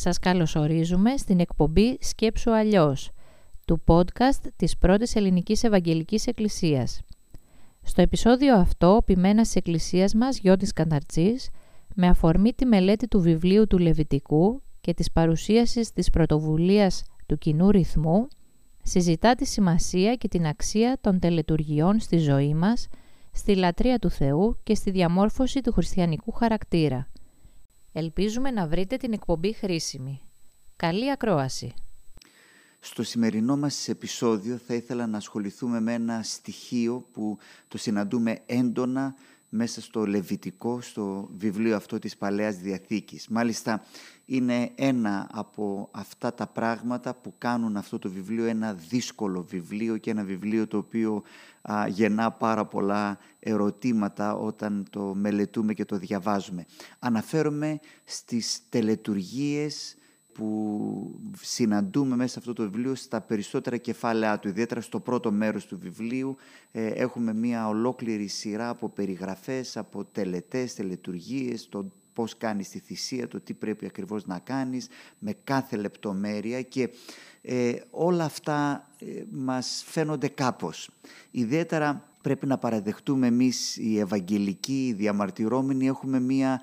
Σας καλωσορίζουμε στην εκπομπή «Σκέψου αλλιώς» του podcast της Πρώτης Ελληνικής Ευαγγελικής Εκκλησίας. Στο επεισόδιο αυτό, ο ποιμένας της Εκκλησίας μας, Γιώτης Κανταρτσής, με αφορμή τη μελέτη του βιβλίου του Λεβιτικού και της παρουσίασης της πρωτοβουλίας του κοινού ρυθμού, συζητά τη σημασία και την αξία των τελετουργιών στη ζωή μας, στη λατρεία του Θεού και στη διαμόρφωση του χριστιανικού χαρακτήρα. Ελπίζουμε να βρείτε την εκπομπή χρήσιμη. Καλή ακρόαση! Στο σημερινό μας επεισόδιο θα ήθελα να ασχοληθούμε με ένα στοιχείο που το συναντούμε έντονα μέσα στο Λεβιτικό, στο βιβλίο αυτό της Παλαιάς Διαθήκης. Μάλιστα είναι ένα από αυτά τα πράγματα που κάνουν αυτό το βιβλίο ένα δύσκολο βιβλίο και ένα βιβλίο το οποίο α, γεννά πάρα πολλά ερωτήματα όταν το μελετούμε και το διαβάζουμε. Αναφέρομαι στις τελετουργίες που συναντούμε μέσα σε αυτό το βιβλίο στα περισσότερα κεφάλαια του, ιδιαίτερα στο πρώτο μέρος του βιβλίου ε, έχουμε μια ολόκληρη σειρά από περιγραφές, από τελετές, τελετουργίες, το πώς κάνεις τη θυσία, το τι πρέπει ακριβώς να κάνεις, με κάθε λεπτομέρεια και ε, όλα αυτά ε, μας φαίνονται κάπως. Ιδιαίτερα πρέπει να παραδεχτούμε εμείς οι Ευαγγελικοί, οι διαμαρτυρόμενοι, έχουμε μία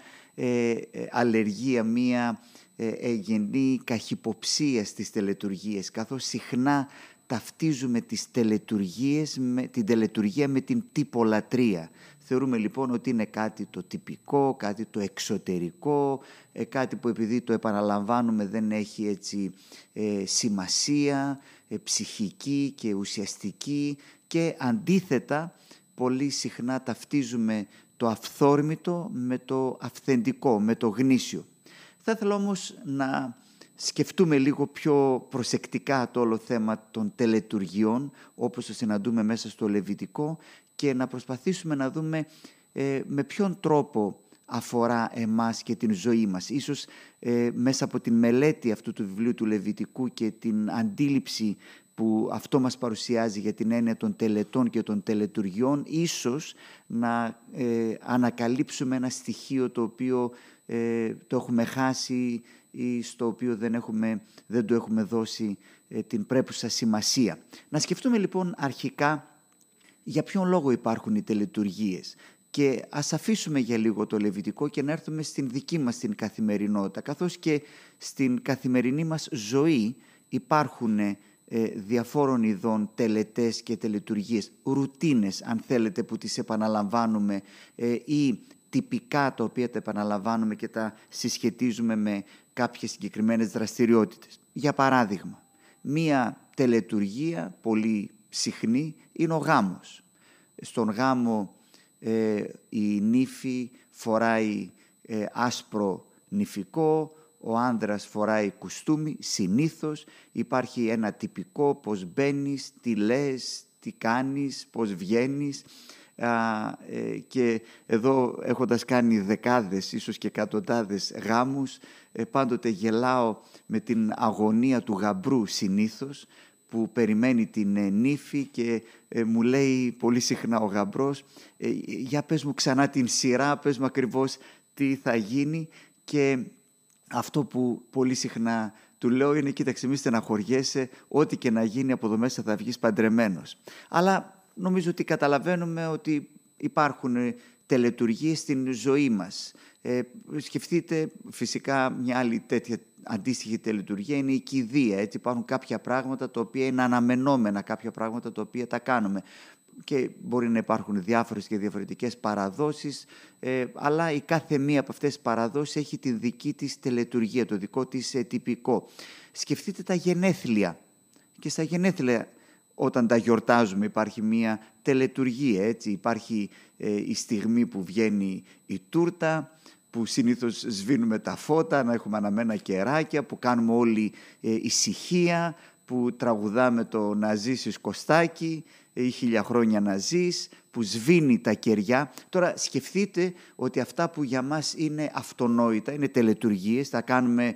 αλλεργία, μία ε, εγενή καχυποψία στις τελετουργίες, καθώς συχνά ταυτίζουμε τις τελετουργίες, με, την τελετουργία με την τυπολατρεία. Θεωρούμε λοιπόν ότι είναι κάτι το τυπικό, κάτι το εξωτερικό, ε, κάτι που επειδή το επαναλαμβάνουμε δεν έχει έτσι ε, σημασία, ψυχική και ουσιαστική και αντίθετα πολύ συχνά ταυτίζουμε το αυθόρμητο με το αυθεντικό, με το γνήσιο. Θα ήθελα όμως να σκεφτούμε λίγο πιο προσεκτικά το όλο θέμα των τελετουργιών, όπως το συναντούμε μέσα στο Λεβιτικό, και να προσπαθήσουμε να δούμε ε, με ποιον τρόπο αφορά εμάς και την ζωή μας. Ίσως ε, μέσα από την μελέτη αυτού του βιβλίου του Λεβιτικού και την αντίληψη που αυτό μας παρουσιάζει για την έννοια των τελετών και των τελετουργιών, ίσως να ε, ανακαλύψουμε ένα στοιχείο το οποίο ε, το έχουμε χάσει ή στο οποίο δεν, έχουμε, δεν του έχουμε δώσει ε, την πρέπουσα σημασία. Να σκεφτούμε λοιπόν αρχικά για ποιον λόγο υπάρχουν οι τελετουργίες και ας αφήσουμε για λίγο το Λεβιτικό και να έρθουμε στην δική μας την καθημερινότητα καθώς και στην καθημερινή μας ζωή υπάρχουν ε, διαφόρων ειδών τελετές και τελετουργίες, ρουτίνες αν θέλετε που τις επαναλαμβάνουμε ή τυπικά τα οποία τα επαναλαμβάνουμε και τα συσχετίζουμε με κάποιες συγκεκριμένες δραστηριότητες. Για παράδειγμα, μία τελετουργία πολύ συχνή είναι ο γάμος. Στον γάμο ε, η νύφη φοράει ε, άσπρο νυφικό, ο άνδρας φοράει κουστούμι, συνήθως υπάρχει ένα τυπικό πώς μπαίνεις, τι λες, τι κάνεις, πώς βγαίνεις. Ε, και εδώ έχοντας κάνει δεκάδες, ίσως και εκατοντάδες γάμους, ε, πάντοτε γελάω με την αγωνία του γαμπρού συνήθως, που περιμένει την ε, νύφη και μου λέει πολύ συχνά ο γαμπρός «Για πες μου ξανά την σειρά, πες μου ακριβώς τι θα γίνει» και αυτό που πολύ συχνά του λέω είναι «Κοίταξε, μη στεναχωριέσαι, ό,τι και να γίνει από εδώ μέσα θα βγεις παντρεμένος». Αλλά νομίζω ότι καταλαβαίνουμε ότι υπάρχουν τελετουργίες στην ζωή μας. Ε, σκεφτείτε φυσικά μια άλλη τέτοια αντίστοιχη τελετουργία είναι η κηδεία. Έτσι υπάρχουν κάποια πράγματα τα οποία είναι αναμενόμενα, κάποια πράγματα τα οποία τα κάνουμε. Και μπορεί να υπάρχουν διάφορες και διαφορετικές παραδόσεις, ε, αλλά η κάθε μία από αυτές τις παραδόσεις έχει τη δική της τελετουργία, το δικό της ε, τυπικό. Σκεφτείτε τα γενέθλια. Και στα γενέθλια όταν τα γιορτάζουμε υπάρχει μία τελετουργία, έτσι. Υπάρχει ε, η στιγμή που βγαίνει η τούρτα, που συνήθως σβήνουμε τα φώτα, να έχουμε αναμένα κεράκια, που κάνουμε όλη ε, ησυχία, που τραγουδάμε το «Να ζήσεις Κωστάκι» ή «Χίλια χρόνια να ζεις», που σβήνει τα κεριά. Τώρα σκεφτείτε ότι αυτά που για μας είναι αυτονόητα, είναι τελετουργίες, τα κάνουμε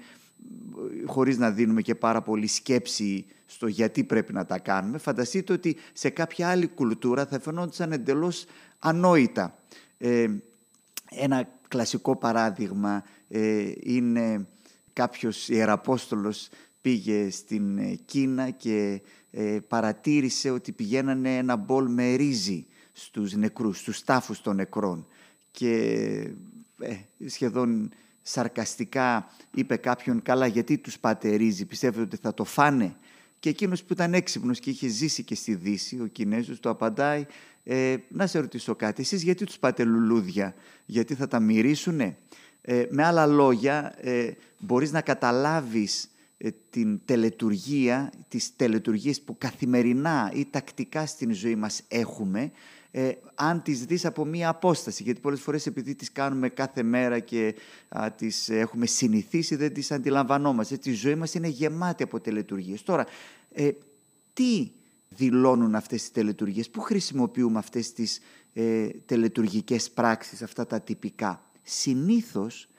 χωρίς να δίνουμε και πάρα πολύ σκέψη στο γιατί πρέπει να τα κάνουμε, φανταστείτε ότι σε κάποια άλλη κουλτούρα θα φαινόντουσαν εντελώς ανόητα. Ε, ένα κλασικό παράδειγμα ε, είναι κάποιος ιεραπόστολος πήγε στην ε, Κίνα και ε, παρατήρησε ότι πηγαίνανε ένα μπολ με ρύζι στους νεκρούς, στους τάφους των νεκρών. Και ε, σχεδόν σαρκαστικά είπε κάποιον «Καλά, γιατί τους πάτε ρύζι, πιστεύετε ότι θα το φάνε» και εκείνος που ήταν έξυπνος και είχε ζήσει και στη Δύση, ο Κινέζος, το απαντάει ε, «Να σε ρωτήσω κάτι, εσείς γιατί τους πάτε λουλούδια, γιατί θα τα μυρίσουνε» ε, Με άλλα λόγια, ε, μπορείς να καταλάβεις ε, την τελετουργία, τις τελετουργίες που καθημερινά ή τακτικά στην ζωή μας έχουμε, ε, αν τις δεις από μία απόσταση. Γιατί πολλές φορές επειδή τις κάνουμε κάθε μέρα και α, τις έχουμε συνηθίσει, δεν τις αντιλαμβανόμαστε. Η ζωή μας είναι γεμάτη από τελετουργίες. Τώρα, ε, τι δηλώνουν αυτές τις τελετουργίες, πού χρησιμοποιούμε αυτές τις ε, τελετουργικές πράξεις, αυτά τα τυπικά; Συνήθως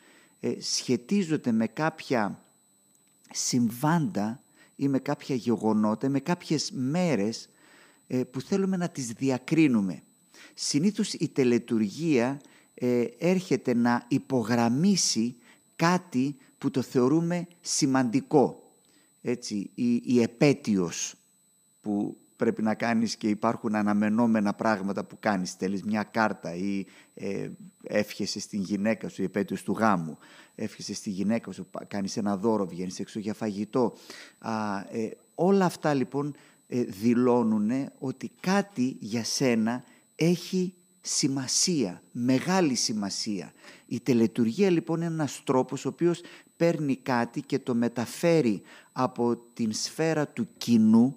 ε, σχετίζονται με κάποια συμβάντα ή με κάποια γεγονότα, με κάποιες μέρες ε, που θέλουμε να τις διακρίνουμε. Συνήθως η τελετουργία ε, έρχεται να υπογραμμίσει κάτι που το θεωρούμε σημαντικό. Έτσι, η, η επέτειος που πρέπει να κάνεις και υπάρχουν αναμενόμενα πράγματα που κάνεις. Θέλεις μια κάρτα ή ε, εύχεσαι στην γυναίκα σου, η επέτειος του γάμου. Εύχεσαι στη γυναίκα σου, κάνεις ένα δώρο, βγαίνεις έξω για φαγητό. Α, ε, όλα αυτά λοιπόν ε, δηλώνουν ότι κάτι για σένα έχει σημασία, μεγάλη σημασία. Η τελετουργία λοιπόν είναι ένας τρόπος ο οποίος παίρνει κάτι και το μεταφέρει από την σφαίρα του κοινού,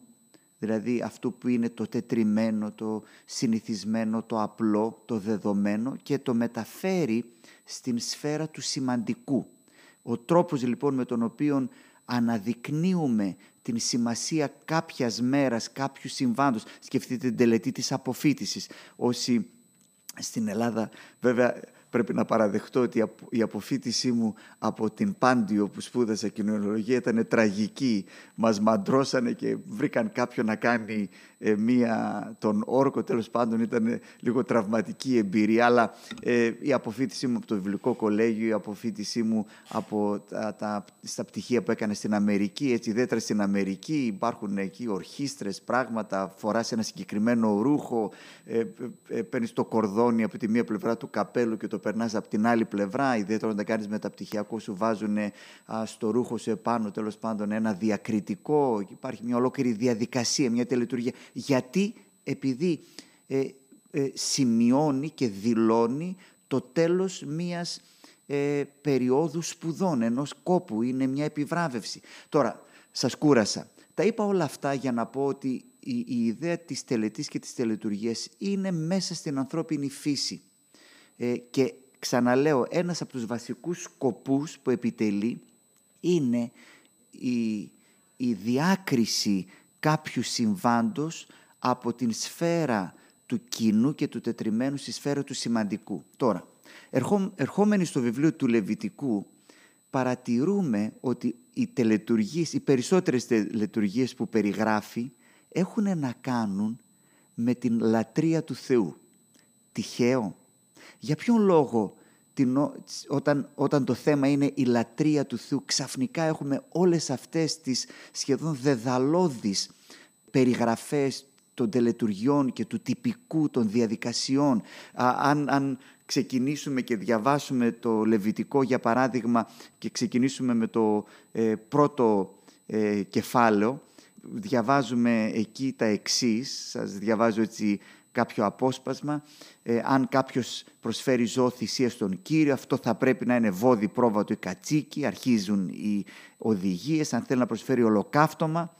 δηλαδή αυτού που είναι το τετριμένο, το συνηθισμένο, το απλό, το δεδομένο και το μεταφέρει στην σφαίρα του σημαντικού. Ο τρόπος λοιπόν με τον οποίο αναδεικνύουμε την σημασία κάποιας μέρας, κάποιου συμβάντος. Σκεφτείτε την τελετή της αποφύτησης. Όσοι στην Ελλάδα βέβαια πρέπει να παραδεχτώ ότι η αποφύτισή μου από την Πάντιο που σπούδασα κοινωνιολογία ήταν τραγική. Μας μαντρώσανε και βρήκαν κάποιον να κάνει ε, μία, τον όρκο, τέλος πάντων ήταν λίγο τραυματική εμπειρία, αλλά ε, η αποφύτισή μου από το βιβλικό κολέγιο, η αποφύτισή μου από τα, τα, στα πτυχία που έκανε στην Αμερική, έτσι ιδιαίτερα στην Αμερική υπάρχουν εκεί ορχήστρες, πράγματα, φοράς ένα συγκεκριμένο ρούχο, ε, ε, παίρνεις το κορδόνι από τη μία πλευρά του καπέλου και το περνάς από την άλλη πλευρά, ιδιαίτερα όταν κάνεις μεταπτυχιακό, σου βάζουν στο ρούχο σου επάνω τέλος πάντων ένα διακριτικό. Υπάρχει μια ολόκληρη διαδικασία, μια τελετουργία. Γιατί, επειδή ε, ε, σημειώνει και δηλώνει το τέλος μιας ε, περίοδου σπουδών, ενός κόπου, είναι μια επιβράβευση. Τώρα, σας κούρασα. Τα είπα όλα αυτά για να πω ότι η, η ιδέα της τελετής και της τελετουργίας είναι μέσα στην ανθρώπινη φύση. Ε, και ξαναλέω, ένας από τους βασικούς σκοπούς που επιτελεί είναι η, η διάκριση κάποιου συμβάντος από την σφαίρα του κοινού και του τετριμένου στη σφαίρα του σημαντικού. Τώρα, ερχόμενοι στο βιβλίο του Λεβιτικού, παρατηρούμε ότι οι τελετουργίες, οι περισσότερες τελετουργίες που περιγράφει έχουν να κάνουν με την λατρεία του Θεού. Τυχαίο. Για ποιον λόγο την, όταν, όταν το θέμα είναι η λατρεία του Θεού ξαφνικά έχουμε όλες αυτές τις σχεδόν δεδαλώδεις περιγραφές των τελετουργιών και του τυπικού των διαδικασιών. αν, αν ξεκινήσουμε και διαβάσουμε το Λεβιτικό για παράδειγμα και ξεκινήσουμε με το ε, πρώτο ε, κεφάλαιο διαβάζουμε εκεί τα εξής, σας διαβάζω έτσι κάποιο απόσπασμα. Ε, αν κάποιος προσφέρει ζώο θυσία στον Κύριο, αυτό θα πρέπει να είναι βόδι, πρόβατο ή κατσίκι. Αρχίζουν οι οδηγίες. Αν θέλει να προσφέρει ολοκαύτωμα,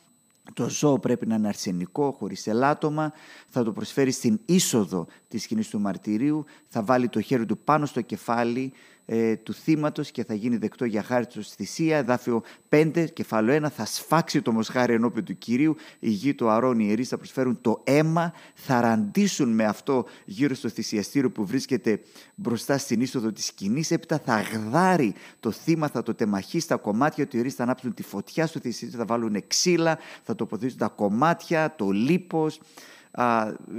το ζώο πρέπει να είναι αρσενικό, χωρίς ελάττωμα. Θα το προσφέρει στην είσοδο της σκηνής του μαρτυρίου. Θα βάλει το χέρι του πάνω στο κεφάλι ε, του θύματος και θα γίνει δεκτό για χάρη του στη θυσία. Εδάφιο 5, κεφάλαιο 1, θα σφάξει το μοσχάρι ενώπιον του Κυρίου. Οι γη του Αρών, οι ιερείς θα προσφέρουν το αίμα, θα ραντίσουν με αυτό γύρω στο θυσιαστήριο που βρίσκεται μπροστά στην είσοδο της σκηνής. Έπειτα θα αγδάρει το θύμα, θα το τεμαχεί στα κομμάτια του. Οι ιερείς θα ανάψουν τη φωτιά στο θυσιαστήριο, θα βάλουν ξύλα, θα τοποθετήσουν τα κομμάτια, το λίπος, α,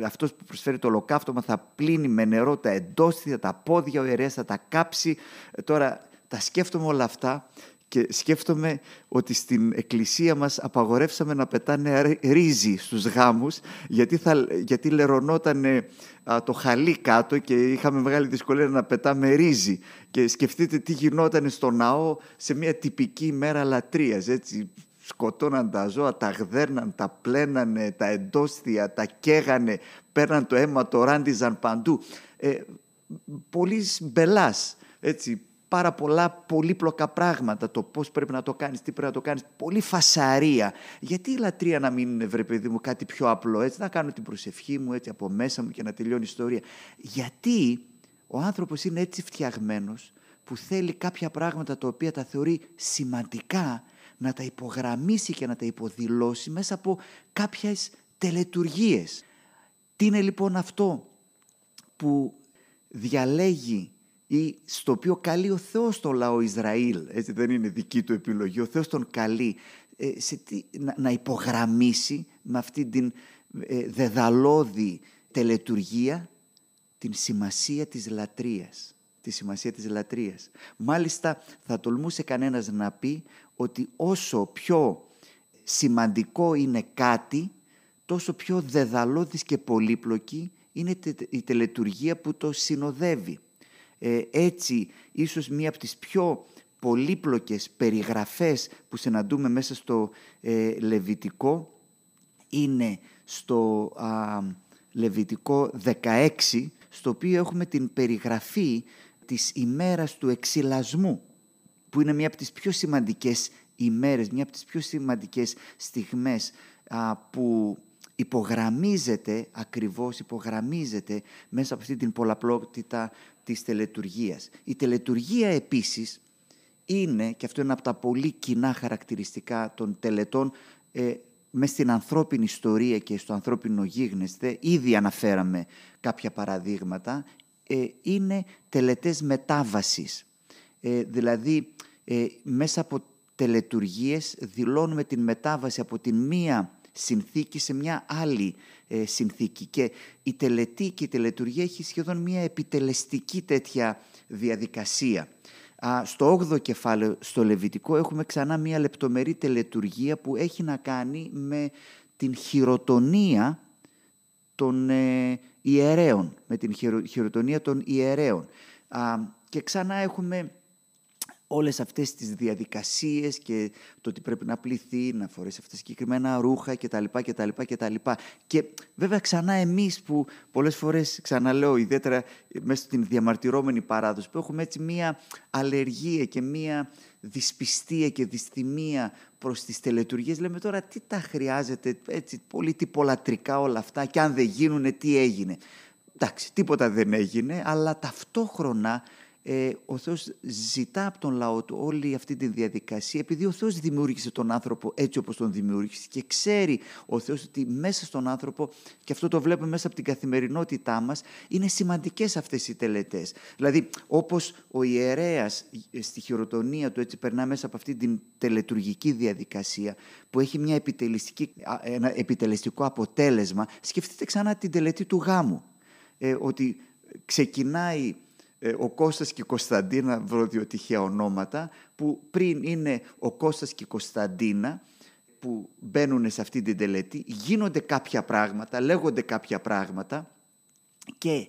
αυτός που προσφέρει το ολοκαύτωμα θα πλύνει με νερό τα εντόστια, τα πόδια, ο ιερέας θα τα κάψει. Ε, τώρα τα σκέφτομαι όλα αυτά και σκέφτομαι ότι στην εκκλησία μας απαγορεύσαμε να πετάνε ρύζι στους γάμους γιατί, θα, γιατί λερωνόταν το χαλί κάτω και είχαμε μεγάλη δυσκολία να πετάμε ρύζι. Και σκεφτείτε τι γινόταν στο ναό σε μια τυπική μέρα λατρείας, έτσι, σκοτώναν τα ζώα, τα γδέρναν, τα πλένανε, τα εντόστια, τα καίγανε, παίρναν το αίμα, το ράντιζαν παντού. Ε, πολύ μπελάς, έτσι, πάρα πολλά πολύπλοκα πράγματα, το πώς πρέπει να το κάνεις, τι πρέπει να το κάνεις, πολύ φασαρία. Γιατί η λατρεία να μην είναι, βρε παιδί μου, κάτι πιο απλό, έτσι, να κάνω την προσευχή μου έτσι από μέσα μου και να τελειώνει η ιστορία. Γιατί ο άνθρωπος είναι έτσι φτιαγμένος που θέλει κάποια πράγματα τα οποία τα θεωρεί σημαντικά να τα υπογραμμίσει και να τα υποδηλώσει μέσα από κάποιες τελετουργίες. Τι είναι λοιπόν αυτό που διαλέγει ή στο οποίο καλεί ο Θεός τον λαό Ισραήλ, έτσι δεν είναι δική του επιλογή, ο Θεός τον καλεί ε, να, υπογραμμίσει με αυτή την ε, δεδαλώδη τελετουργία την σημασία της λατρείας. Τη σημασία της λατρείας. Μάλιστα θα τολμούσε κανένας να πει ότι όσο πιο σημαντικό είναι κάτι, τόσο πιο δεδαλώδης και πολύπλοκη είναι η τελετουργία που το συνοδεύει. Ε, έτσι, ίσως μία από τις πιο πολύπλοκες περιγραφές που συναντούμε μέσα στο ε, Λεβιτικό είναι στο Λεβιτικό 16, στο οποίο έχουμε την περιγραφή της ημέρας του εξυλασμού, που είναι μία από τις πιο σημαντικές ημέρες, μία από τις πιο σημαντικές στιγμές που υπογραμμίζεται, ακριβώς υπογραμμίζεται μέσα από αυτή την πολλαπλότητα της τελετουργίας. Η τελετουργία επίσης είναι, και αυτό είναι από τα πολύ κοινά χαρακτηριστικά των τελετών, ε, μες στην ανθρώπινη ιστορία και στο ανθρώπινο γίγνεσθε, ήδη αναφέραμε κάποια παραδείγματα, ε, είναι τελετές μετάβασης. Ε, δηλαδή, ε, μέσα από τελετουργίες δηλώνουμε την μετάβαση από την μία συνθήκη σε μια άλλη ε, συνθήκη. Και η τελετή και η τελετουργία έχει σχεδόν μια επιτελεστική τέτοια διαδικασία. στο 8ο κεφάλαιο, στο Λεβιτικό, έχουμε ξανά μια λεπτομερή τελετουργία που έχει να κάνει με την χειροτονία των ε, ιερέων, με την χειροτονία των ιερέων. και ξανά έχουμε όλες αυτές τις διαδικασίες και το ότι πρέπει να πληθεί, να φορέσει αυτά τα συγκεκριμένα ρούχα κτλ. κτλ, κτλ. Και βέβαια ξανά εμείς που πολλές φορές, ξαναλέω, ιδιαίτερα μέσα στην διαμαρτυρόμενη παράδοση, που έχουμε έτσι μία αλλεργία και μία δυσπιστία και δυσθυμία προς τις τελετουργίες, λέμε τώρα τι τα χρειάζεται, έτσι πολύ τυπολατρικά όλα αυτά και αν δεν γίνουνε τι έγινε. Εντάξει, τίποτα δεν έγινε, αλλά ταυτόχρονα ε, ο Θεός ζητά από τον λαό του όλη αυτή τη διαδικασία επειδή ο Θεός δημιούργησε τον άνθρωπο έτσι όπως τον δημιούργησε και ξέρει ο Θεός ότι μέσα στον άνθρωπο και αυτό το βλέπουμε μέσα από την καθημερινότητά μας είναι σημαντικές αυτές οι τελετές. Δηλαδή όπως ο ιερέας στη χειροτονία του έτσι περνά μέσα από αυτή την τελετουργική διαδικασία που έχει μια επιτελεστική, ένα επιτελεστικό αποτέλεσμα σκεφτείτε ξανά την τελετή του γάμου ε, ότι ξεκινάει ε, ο Κώστας και η Κωνσταντίνα, βρω δύο τυχαία ονόματα, που πριν είναι ο Κώστας και η Κωνσταντίνα, που μπαίνουν σε αυτή την τελετή, γίνονται κάποια πράγματα, λέγονται κάποια πράγματα και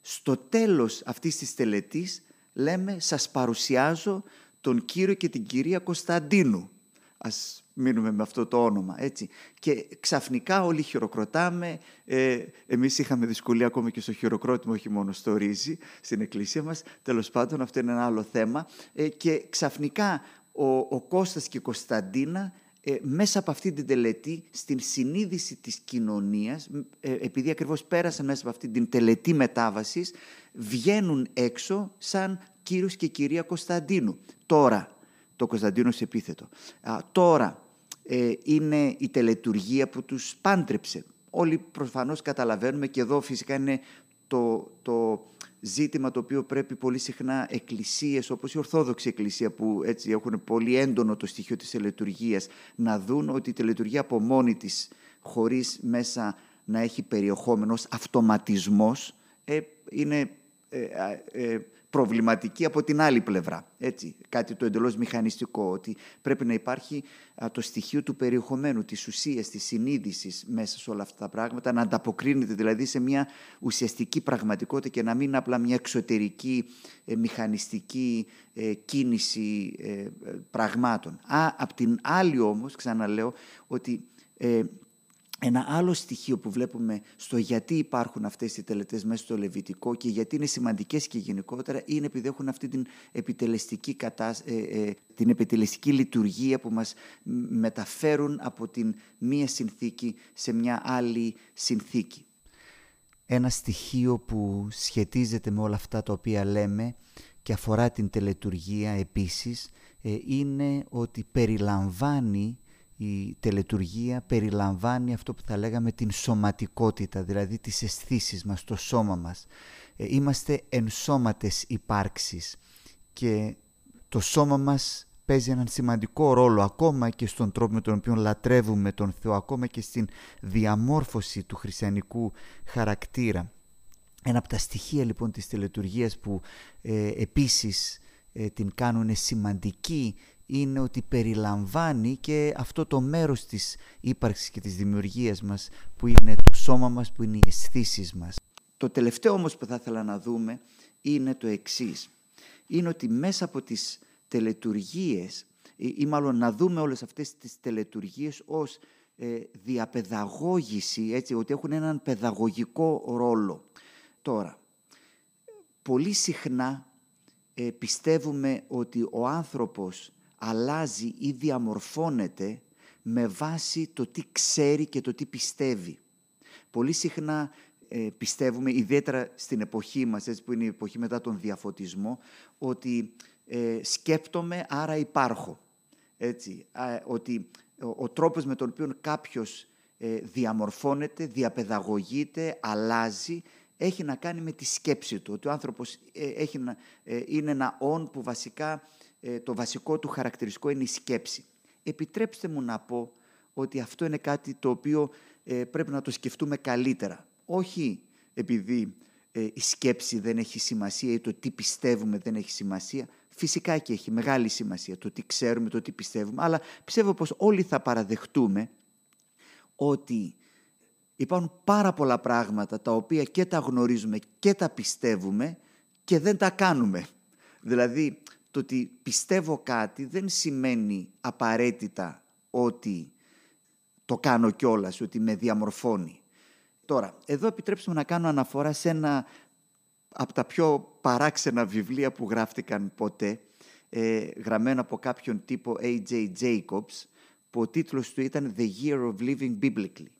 στο τέλος αυτής της τελετής λέμε «Σας παρουσιάζω τον κύριο και την κυρία Κωνσταντίνου». Ας μείνουμε με αυτό το όνομα, έτσι. Και ξαφνικά όλοι χειροκροτάμε. Ε, εμείς είχαμε δυσκολία ακόμα και στο χειροκρότημα, όχι μόνο στο ρύζι, στην εκκλησία μας. Τέλος πάντων, αυτό είναι ένα άλλο θέμα. Ε, και ξαφνικά ο, ο Κώστας και η Κωνσταντίνα ε, μέσα από αυτή την τελετή, στην συνείδηση της κοινωνίας, ε, επειδή ακριβώς πέρασαν μέσα από αυτή την τελετή μετάβασης, βγαίνουν έξω σαν κύριος και κυρία Κωνσταντίνου. Τώρα, το Κωνσταντίνο σε επίθετο. Α, τώρα, ε, είναι η τελετουργία που τους πάντρεψε. Όλοι προφανώς καταλαβαίνουμε και εδώ φυσικά είναι το, το ζήτημα το οποίο πρέπει πολύ συχνά εκκλησίες όπως η Ορθόδοξη Εκκλησία που έτσι έχουν πολύ έντονο το στοιχείο της τελετουργίας να δουν ότι η τελετουργία από μόνη της χωρίς μέσα να έχει περιεχόμενος αυτοματισμός ε, είναι προβληματική από την άλλη πλευρά. Έτσι, κάτι το εντελώς μηχανιστικό, ότι πρέπει να υπάρχει το στοιχείο του περιεχομένου, της ουσίας, της συνείδησης μέσα σε όλα αυτά τα πράγματα, να ανταποκρίνεται δηλαδή σε μια ουσιαστική πραγματικότητα και να μην είναι απλά μια εξωτερική ε, μηχανιστική ε, κίνηση ε, πραγμάτων. Α, απ' την άλλη όμως, ξαναλέω, ότι ένα άλλο στοιχείο που βλέπουμε στο γιατί υπάρχουν αυτές οι τελετές μέσα στο Λεβιτικό και γιατί είναι σημαντικές και γενικότερα είναι επειδή έχουν αυτή την επιτελεστική, ε, ε, την επιτελεστική λειτουργία που μας μεταφέρουν από την μία συνθήκη σε μια άλλη συνθήκη. Ένα στοιχείο που σχετίζεται με όλα αυτά τα οποία λέμε και αφορά την τελετουργία επίσης ε, είναι ότι περιλαμβάνει η τελετουργία περιλαμβάνει αυτό που θα λέγαμε την σωματικότητα, δηλαδή τις αισθήσεις μας, το σώμα μας. Ε, είμαστε ενσώματες υπάρξεις και το σώμα μας παίζει έναν σημαντικό ρόλο ακόμα και στον τρόπο με τον οποίο λατρεύουμε τον Θεό, ακόμα και στην διαμόρφωση του χριστιανικού χαρακτήρα. Ένα από τα στοιχεία λοιπόν της τελετουργίας που ε, επίσης ε, την κάνουν σημαντική είναι ότι περιλαμβάνει και αυτό το μέρος της ύπαρξης και της δημιουργίας μας που είναι το σώμα μας, που είναι οι αισθήσεις μας. Το τελευταίο όμως που θα ήθελα να δούμε είναι το εξής. Είναι ότι μέσα από τις τελετουργίες ή μάλλον να δούμε όλες αυτές τις τελετουργίες ως ε, διαπαιδαγώγηση, έτσι, ότι έχουν έναν παιδαγωγικό ρόλο. Τώρα, πολύ συχνά ε, πιστεύουμε ότι ο άνθρωπος αλλάζει ή διαμορφώνεται με βάση το τι ξέρει και το τι πιστεύει. Πολύ συχνά ε, πιστεύουμε, ιδιαίτερα στην εποχή μας, έτσι που είναι η εποχή μετά τον διαφωτισμό, ότι ε, σκέπτομαι, άρα υπάρχω. Έτσι, ότι ο, ο, τρόπος με τον οποίο κάποιος ε, διαμορφώνεται, διαπαιδαγωγείται, αλλάζει, έχει να κάνει με τη σκέψη του. Ότι ο άνθρωπος ε, έχει να, είναι ένα «ον» που βασικά ε, το βασικό του χαρακτηριστικό είναι η σκέψη. Επιτρέψτε μου να πω ότι αυτό είναι κάτι το οποίο ε, πρέπει να το σκεφτούμε καλύτερα. Όχι επειδή ε, η σκέψη δεν έχει σημασία ή το τι πιστεύουμε δεν έχει σημασία. Φυσικά και έχει μεγάλη σημασία το τι ξέρουμε, το τι πιστεύουμε, αλλά πιστεύω πως όλοι θα παραδεχτούμε ότι υπάρχουν πάρα πολλά πράγματα τα οποία και τα γνωρίζουμε και τα πιστεύουμε και δεν τα κάνουμε. Δηλαδή, το ότι πιστεύω κάτι δεν σημαίνει απαραίτητα ότι το κάνω κιόλας, ότι με διαμορφώνει. Τώρα, εδώ επιτρέψτε να κάνω αναφορά σε ένα από τα πιο παράξενα βιβλία που γράφτηκαν ποτέ, ε, γραμμένο από κάποιον τύπο A.J. Jacobs, που ο τίτλος του ήταν «The Year of Living Biblically».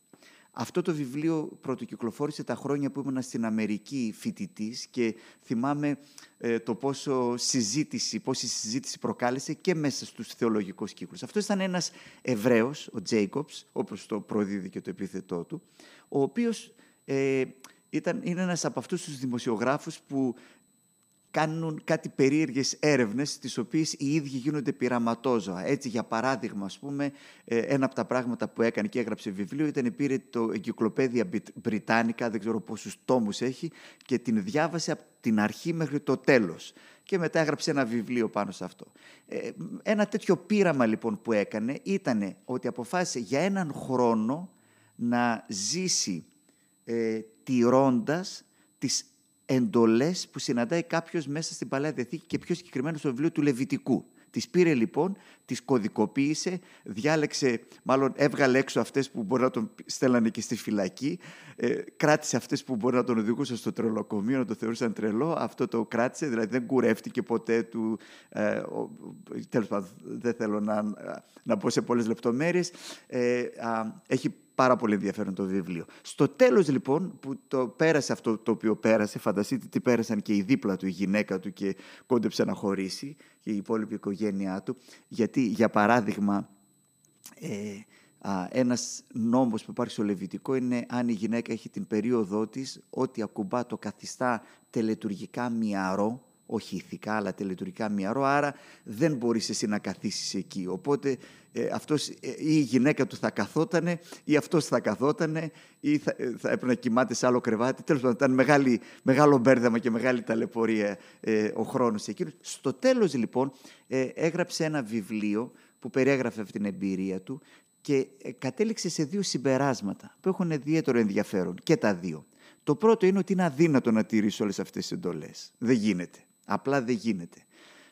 Αυτό το βιβλίο πρωτοκυκλοφόρησε τα χρόνια που ήμουν στην Αμερική φοιτητής και θυμάμαι ε, το πόσο συζήτηση, πόση συζήτηση προκάλεσε και μέσα στους θεολογικούς κύκλους. Αυτός ήταν ένας Εβραίος, ο Τζέικοψ, όπως το προδίδει και το επίθετό του, ο οποίος ε, ήταν, είναι ένας από αυτούς τους δημοσιογράφους που κάνουν κάτι περίεργες έρευνες, τις οποίες οι ίδιοι γίνονται πειραματόζωα. Έτσι, για παράδειγμα, ας πούμε, ε, ένα από τα πράγματα που έκανε και έγραψε βιβλίο ήταν πήρε το Εγκυκλοπαίδεια Βρυτάνικα, δεν ξέρω πόσους τόμους έχει, και την διάβασε από την αρχή μέχρι το τέλος. Και μετά έγραψε ένα βιβλίο πάνω σε αυτό. Ε, ένα τέτοιο πείραμα λοιπόν που έκανε ήταν ότι αποφάσισε για έναν χρόνο να ζήσει ε, τηρώντας τις εντολές που συναντάει κάποιος μέσα στην Παλαιά Διαθήκη και πιο συγκεκριμένα στο βιβλίο του Λεβιτικού. Τις πήρε λοιπόν, τις κωδικοποίησε, διάλεξε, μάλλον έβγαλε έξω αυτές που μπορεί να τον στέλνανε και στη φυλακή, ε, κράτησε αυτές που μπορεί να τον οδηγούσαν στο τρελοκομείο, να το θεωρούσαν τρελό. Αυτό το κράτησε, δηλαδή δεν κουρεύτηκε ποτέ του. Ε, Τέλος πάντων, δεν θέλω να, να πω σε πολλές λεπτομέρειες. Ε, έχει πάρα πολύ ενδιαφέρον το βιβλίο. Στο τέλος λοιπόν που το πέρασε αυτό το οποίο πέρασε, φανταστείτε τι πέρασαν και η δίπλα του, η γυναίκα του και κόντεψε να χωρίσει και η υπόλοιπη οικογένειά του, γιατί για παράδειγμα ε, α, ένας νόμος που υπάρχει στο Λεβιτικό είναι αν η γυναίκα έχει την περίοδό της, ότι ακουμπά το καθιστά τελετουργικά μυαρό, όχι ηθικά αλλά τελετουργικά μυαρό, άρα δεν μπορείς εσύ να καθίσεις εκεί. Οπότε ε, αυτός, ε, ή η γυναίκα του θα καθότανε ή αυτός θα καθότανε ή θα, ε, θα έπρεπε να κοιμάται σε άλλο κρεβάτι. Τέλος πάντων ήταν μεγάλη, μεγάλο μπέρδεμα και μεγάλη ταλαιπωρία ε, ο χρόνος εκείνος. Στο τέλος λοιπόν ε, έγραψε ένα βιβλίο που περιέγραφε αυτή την εμπειρία του και κατέληξε σε δύο συμπεράσματα που έχουν ιδιαίτερο ενδιαφέρον και τα δύο. Το πρώτο είναι ότι είναι αδύνατο να τηρήσει όλες αυτές τις εντολές. Δεν γίνεται. Απλά δεν γίνεται.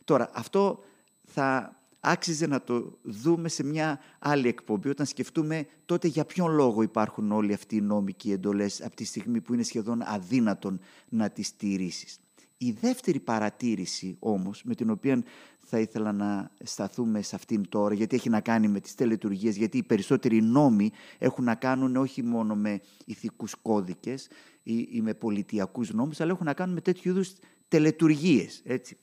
Τώρα, αυτό θα άξιζε να το δούμε σε μια άλλη εκπομπή όταν σκεφτούμε τότε για ποιον λόγο υπάρχουν όλοι αυτοί οι νόμοι και οι εντολές από τη στιγμή που είναι σχεδόν αδύνατον να τις στηρίσεις. Η δεύτερη παρατήρηση όμως με την οποία θα ήθελα να σταθούμε σε αυτήν τώρα γιατί έχει να κάνει με τις τελετουργίες γιατί οι περισσότεροι νόμοι έχουν να κάνουν όχι μόνο με ηθικούς κώδικες ή, ή με πολιτιακούς νόμους αλλά έχουν να κάνουν με τέτοιου είδους τελετουργίες. Έτσι.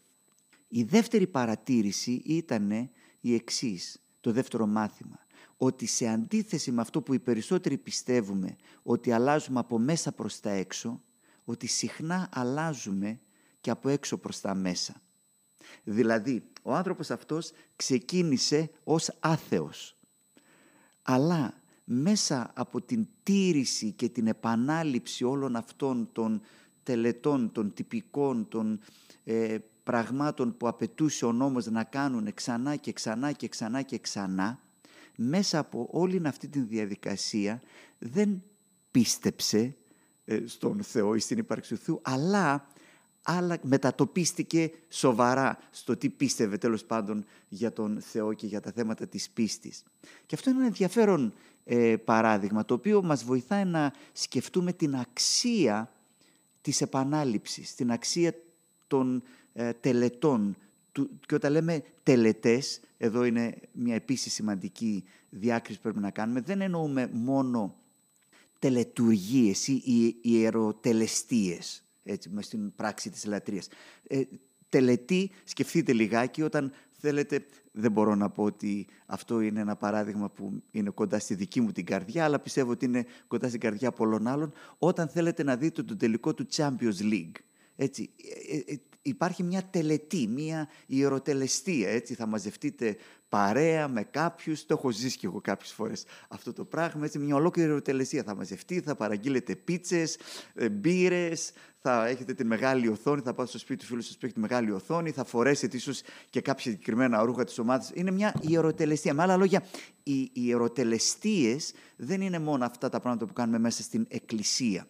Η δεύτερη παρατήρηση ήταν η εξής, το δεύτερο μάθημα. Ότι σε αντίθεση με αυτό που οι περισσότεροι πιστεύουμε ότι αλλάζουμε από μέσα προς τα έξω, ότι συχνά αλλάζουμε και από έξω προς τα μέσα. Δηλαδή, ο άνθρωπος αυτός ξεκίνησε ως άθεος. Αλλά μέσα από την τήρηση και την επανάληψη όλων αυτών των τελετών, των τυπικών, των ε, πραγμάτων που απαιτούσε ο νόμος να κάνουν ξανά και ξανά και ξανά και ξανά, μέσα από όλη αυτή τη διαδικασία δεν πίστεψε ε, στον Θεό ή στην ύπαρξη του Θεού, αλλά, αλλά μετατοπίστηκε σοβαρά στο τι πίστευε τέλος πάντων για τον Θεό και για τα θέματα της πίστης. Και αυτό είναι ένα ενδιαφέρον ε, παράδειγμα, το οποίο μας βοηθάει να σκεφτούμε την αξία της επανάληψης, την αξία των ε, τελετών. Και όταν λέμε τελετές, εδώ είναι μια επίσης σημαντική διάκριση που πρέπει να κάνουμε, δεν εννοούμε μόνο τελετουργίες ή ιεροτελεστίες, έτσι, μες στην πράξη της λατρείας. Ε, τελετή, σκεφτείτε λιγάκι, όταν θέλετε, δεν μπορώ να πω ότι αυτό είναι ένα παράδειγμα που είναι κοντά στη δική μου την καρδιά, αλλά πιστεύω ότι είναι κοντά στην καρδιά πολλών άλλων, όταν θέλετε να δείτε τον τελικό του Champions League. Έτσι, ε, ε, ε, υπάρχει μια τελετή, μια ιεροτελεστία. Έτσι, θα μαζευτείτε παρέα με κάποιους. Το έχω ζήσει και εγώ κάποιες φορές αυτό το πράγμα. Έτσι, μια ολόκληρη ιεροτελεστία. Θα μαζευτεί, θα παραγγείλετε πίτσες, μπύρες, θα έχετε τη μεγάλη οθόνη, θα πάτε στο σπίτι του φίλου σας που έχει τη μεγάλη οθόνη, θα φορέσετε ίσως και κάποια συγκεκριμένα ρούχα της ομάδας. Είναι μια ιεροτελεστία. Με άλλα λόγια, οι ιεροτελεστίες δεν είναι μόνο αυτά τα πράγματα που κάνουμε μέσα στην εκκλησία.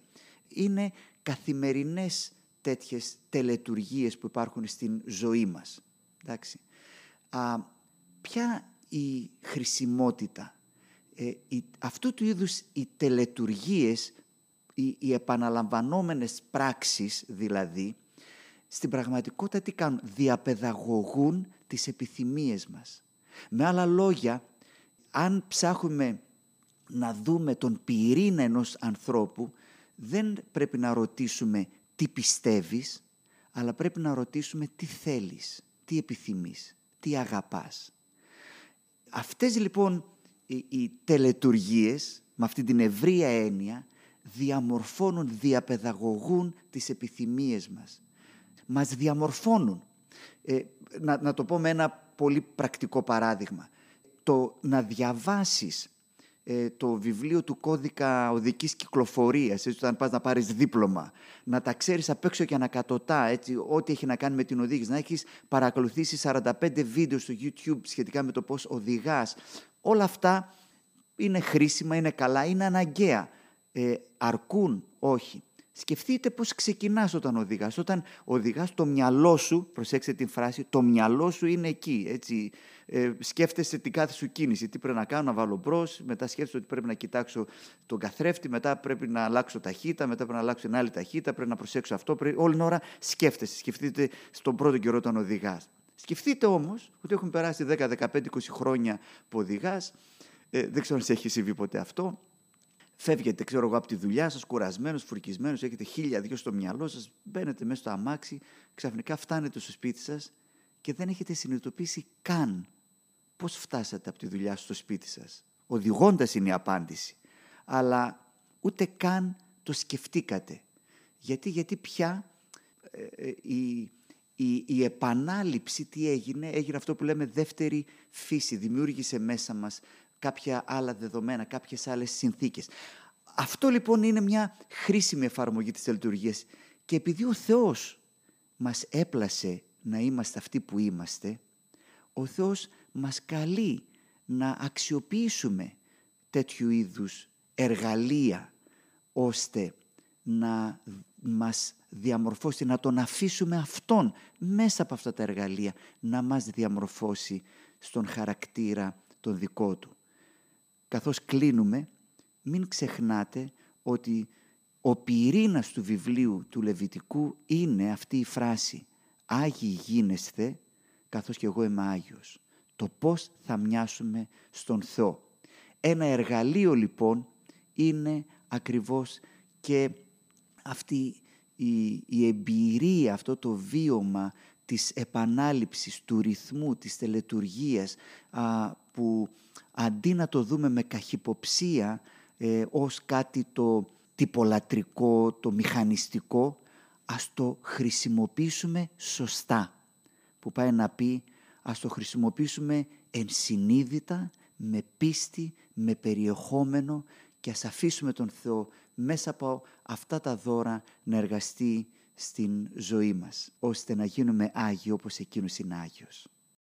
Είναι καθημερινές τέτοιες τελετουργίες που υπάρχουν στην ζωή μας. Εντάξει. Α, ποια η χρησιμότητα. Ε, η, αυτού του είδους οι τελετουργίες, οι, οι επαναλαμβανόμενες πράξεις δηλαδή, στην πραγματικότητα τι κάνουν, διαπαιδαγωγούν τις επιθυμίες μας. Με άλλα λόγια, αν ψάχνουμε να δούμε τον πυρήνα ενός ανθρώπου, δεν πρέπει να ρωτήσουμε τι πιστεύεις, αλλά πρέπει να ρωτήσουμε τι θέλεις, τι επιθυμείς, τι αγαπάς. Αυτές λοιπόν οι, οι τελετουργίες, με αυτή την ευρία έννοια, διαμορφώνουν, διαπαιδαγωγούν τις επιθυμίες μας. Μας διαμορφώνουν. Ε, να, να το πω με ένα πολύ πρακτικό παράδειγμα. Το να διαβάσεις ε, το βιβλίο του κώδικα οδικής κυκλοφορίας, έτσι, όταν πας να πάρεις δίπλωμα, να τα ξέρεις απ' έξω και ανακατοτά, έτσι, ό,τι έχει να κάνει με την οδήγηση, να έχεις παρακολουθήσει 45 βίντεο στο YouTube σχετικά με το πώς οδηγάς. Όλα αυτά είναι χρήσιμα, είναι καλά, είναι αναγκαία. Ε, αρκούν, όχι. Σκεφτείτε πώς ξεκινάς όταν οδηγάς. Όταν οδηγάς το μυαλό σου, προσέξτε την φράση, το μυαλό σου είναι εκεί. Έτσι. Ε, σκέφτεσαι την κάθε σου κίνηση. Τι πρέπει να κάνω, να βάλω μπρος, μετά σκέφτεσαι ότι πρέπει να κοιτάξω τον καθρέφτη, μετά πρέπει να αλλάξω ταχύτητα, μετά πρέπει να αλλάξω την άλλη ταχύτητα, πρέπει να προσέξω αυτό. Πρέπει... Όλη την ώρα σκέφτεσαι. Σκεφτείτε στον πρώτο καιρό όταν οδηγάς. Σκεφτείτε όμως ότι έχουν περάσει 10, 15, 20 χρόνια που οδηγάς. Ε, δεν ξέρω αν σε έχει συμβεί ποτέ αυτό Φεύγετε, ξέρω εγώ, από τη δουλειά σας, κουρασμένος, φουρκισμένος, έχετε χίλια δυο στο μυαλό σας, μπαίνετε μέσα στο αμάξι, ξαφνικά φτάνετε στο σπίτι σας και δεν έχετε συνειδητοποιήσει καν πώς φτάσατε από τη δουλειά στο σπίτι σας. Οδηγώντας είναι η απάντηση. Αλλά ούτε καν το σκεφτήκατε. Γιατί, γιατί πια ε, ε, η, η, η επανάληψη τι έγινε, έγινε αυτό που λέμε δεύτερη φύση, δημιούργησε μέσα μας κάποια άλλα δεδομένα, κάποιες άλλες συνθήκες. Αυτό λοιπόν είναι μια χρήσιμη εφαρμογή της λειτουργίας και επειδή ο Θεός μας έπλασε να είμαστε αυτοί που είμαστε, ο Θεός μας καλεί να αξιοποιήσουμε τέτοιου είδους εργαλεία ώστε να μας διαμορφώσει, να τον αφήσουμε Αυτόν μέσα από αυτά τα εργαλεία να μας διαμορφώσει στον χαρακτήρα τον δικό Του. Καθώς κλείνουμε, μην ξεχνάτε ότι ο πυρήνας του βιβλίου του Λεβιτικού είναι αυτή η φράση «Άγιοι γίνεσθε, καθώς και εγώ είμαι Άγιος». Το πώς θα μοιάσουμε στον Θεό. Ένα εργαλείο λοιπόν είναι ακριβώς και αυτή η, η εμπειρία, αυτό το βίωμα της επανάληψης, του ρυθμού, της τελετουργίας που αντί να το δούμε με καχυποψία ε, ως κάτι το τυπολατρικό, το μηχανιστικό, ας το χρησιμοποιήσουμε σωστά. Που πάει να πει ας το χρησιμοποιήσουμε ενσυνείδητα, με πίστη, με περιεχόμενο και ας αφήσουμε τον Θεό μέσα από αυτά τα δώρα να εργαστεί στην ζωή μας, ώστε να γίνουμε Άγιοι όπως Εκείνος είναι Άγιος.